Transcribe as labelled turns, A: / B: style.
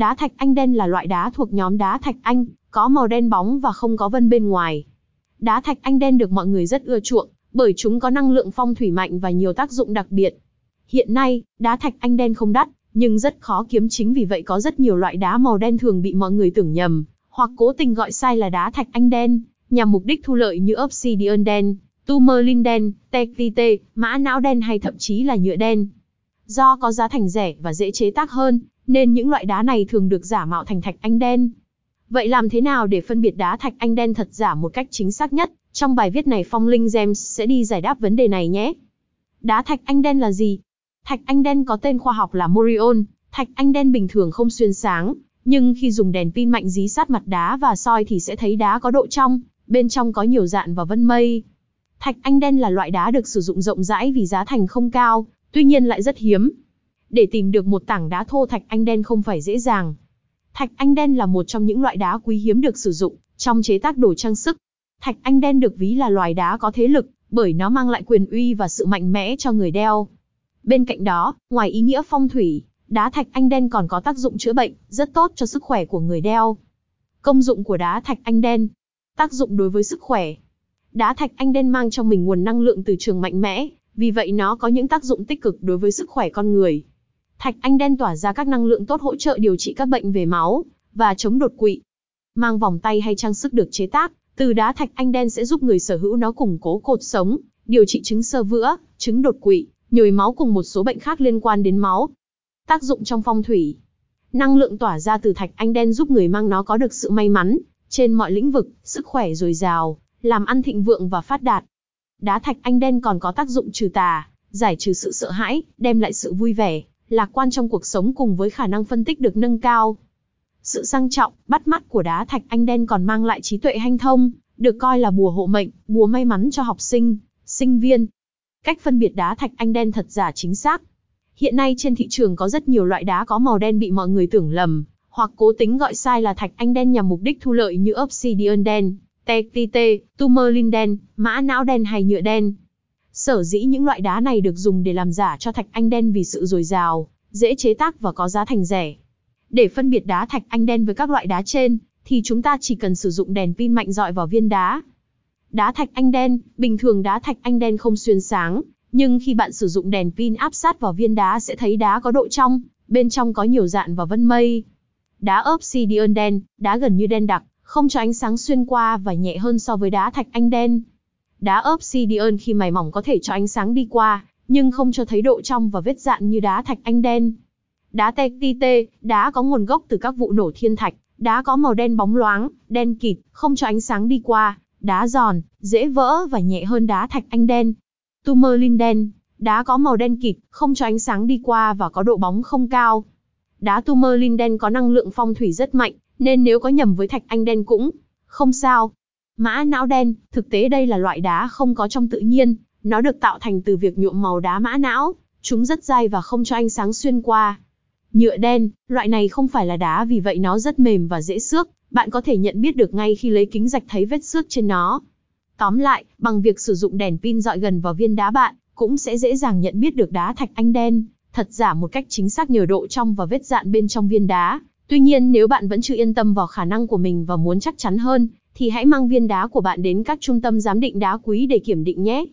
A: Đá thạch anh đen là loại đá thuộc nhóm đá thạch anh, có màu đen bóng và không có vân bên ngoài. Đá thạch anh đen được mọi người rất ưa chuộng, bởi chúng có năng lượng phong thủy mạnh và nhiều tác dụng đặc biệt. Hiện nay, đá thạch anh đen không đắt, nhưng rất khó kiếm chính vì vậy có rất nhiều loại đá màu đen thường bị mọi người tưởng nhầm, hoặc cố tình gọi sai là đá thạch anh đen, nhằm mục đích thu lợi như obsidian đen, tourmaline đen, tektite, mã não đen hay thậm chí là nhựa đen. Do có giá thành rẻ và dễ chế tác hơn, nên những loại đá này thường được giả mạo thành thạch anh đen. Vậy làm thế nào để phân biệt đá thạch anh đen thật giả một cách chính xác nhất? Trong bài viết này Phong Linh James sẽ đi giải đáp vấn đề này nhé. Đá thạch anh đen là gì? Thạch anh đen có tên khoa học là Morion, thạch anh đen bình thường không xuyên sáng, nhưng khi dùng đèn pin mạnh dí sát mặt đá và soi thì sẽ thấy đá có độ trong, bên trong có nhiều dạn và vân mây. Thạch anh đen là loại đá được sử dụng rộng rãi vì giá thành không cao, tuy nhiên lại rất hiếm. Để tìm được một tảng đá thô thạch anh đen không phải dễ dàng. Thạch anh đen là một trong những loại đá quý hiếm được sử dụng trong chế tác đồ trang sức. Thạch anh đen được ví là loài đá có thế lực, bởi nó mang lại quyền uy và sự mạnh mẽ cho người đeo. Bên cạnh đó, ngoài ý nghĩa phong thủy, đá thạch anh đen còn có tác dụng chữa bệnh, rất tốt cho sức khỏe của người đeo. Công dụng của đá thạch anh đen. Tác dụng đối với sức khỏe. Đá thạch anh đen mang trong mình nguồn năng lượng từ trường mạnh mẽ, vì vậy nó có những tác dụng tích cực đối với sức khỏe con người. Thạch anh đen tỏa ra các năng lượng tốt hỗ trợ điều trị các bệnh về máu và chống đột quỵ. Mang vòng tay hay trang sức được chế tác từ đá thạch anh đen sẽ giúp người sở hữu nó củng cố cột sống, điều trị chứng sơ vữa, chứng đột quỵ, nhồi máu cùng một số bệnh khác liên quan đến máu. Tác dụng trong phong thủy. Năng lượng tỏa ra từ thạch anh đen giúp người mang nó có được sự may mắn trên mọi lĩnh vực, sức khỏe dồi dào, làm ăn thịnh vượng và phát đạt. Đá thạch anh đen còn có tác dụng trừ tà, giải trừ sự sợ hãi, đem lại sự vui vẻ, lạc quan trong cuộc sống cùng với khả năng phân tích được nâng cao. Sự sang trọng, bắt mắt của đá thạch anh đen còn mang lại trí tuệ hanh thông, được coi là bùa hộ mệnh, bùa may mắn cho học sinh, sinh viên. Cách phân biệt đá thạch anh đen thật giả chính xác. Hiện nay trên thị trường có rất nhiều loại đá có màu đen bị mọi người tưởng lầm, hoặc cố tính gọi sai là thạch anh đen nhằm mục đích thu lợi như obsidian đen, tektite, tumerlin đen, mã não đen hay nhựa đen. Sở dĩ những loại đá này được dùng để làm giả cho thạch anh đen vì sự dồi dào, dễ chế tác và có giá thành rẻ. Để phân biệt đá thạch anh đen với các loại đá trên, thì chúng ta chỉ cần sử dụng đèn pin mạnh dọi vào viên đá. Đá thạch anh đen, bình thường đá thạch anh đen không xuyên sáng, nhưng khi bạn sử dụng đèn pin áp sát vào viên đá sẽ thấy đá có độ trong, bên trong có nhiều dạn và vân mây. Đá obsidian đen, đá gần như đen đặc, không cho ánh sáng xuyên qua và nhẹ hơn so với đá thạch anh đen. Đá obsidian khi mài mỏng có thể cho ánh sáng đi qua, nhưng không cho thấy độ trong và vết dạn như đá thạch anh đen. Đá tektite, đá có nguồn gốc từ các vụ nổ thiên thạch, đá có màu đen bóng loáng, đen kịt, không cho ánh sáng đi qua, đá giòn, dễ vỡ và nhẹ hơn đá thạch anh đen. Tumerlin đen, đá có màu đen kịt, không cho ánh sáng đi qua và có độ bóng không cao. Đá Tumerlin đen có năng lượng phong thủy rất mạnh, nên nếu có nhầm với thạch anh đen cũng không sao. Mã não đen, thực tế đây là loại đá không có trong tự nhiên, nó được tạo thành từ việc nhuộm màu đá mã não, chúng rất dai và không cho ánh sáng xuyên qua. Nhựa đen, loại này không phải là đá vì vậy nó rất mềm và dễ xước, bạn có thể nhận biết được ngay khi lấy kính rạch thấy vết xước trên nó. Tóm lại, bằng việc sử dụng đèn pin dọi gần vào viên đá bạn, cũng sẽ dễ dàng nhận biết được đá thạch anh đen, thật giả một cách chính xác nhờ độ trong và vết dạn bên trong viên đá. Tuy nhiên nếu bạn vẫn chưa yên tâm vào khả năng của mình và muốn chắc chắn hơn, thì hãy mang viên đá của bạn đến các trung tâm giám định đá quý để kiểm định nhé.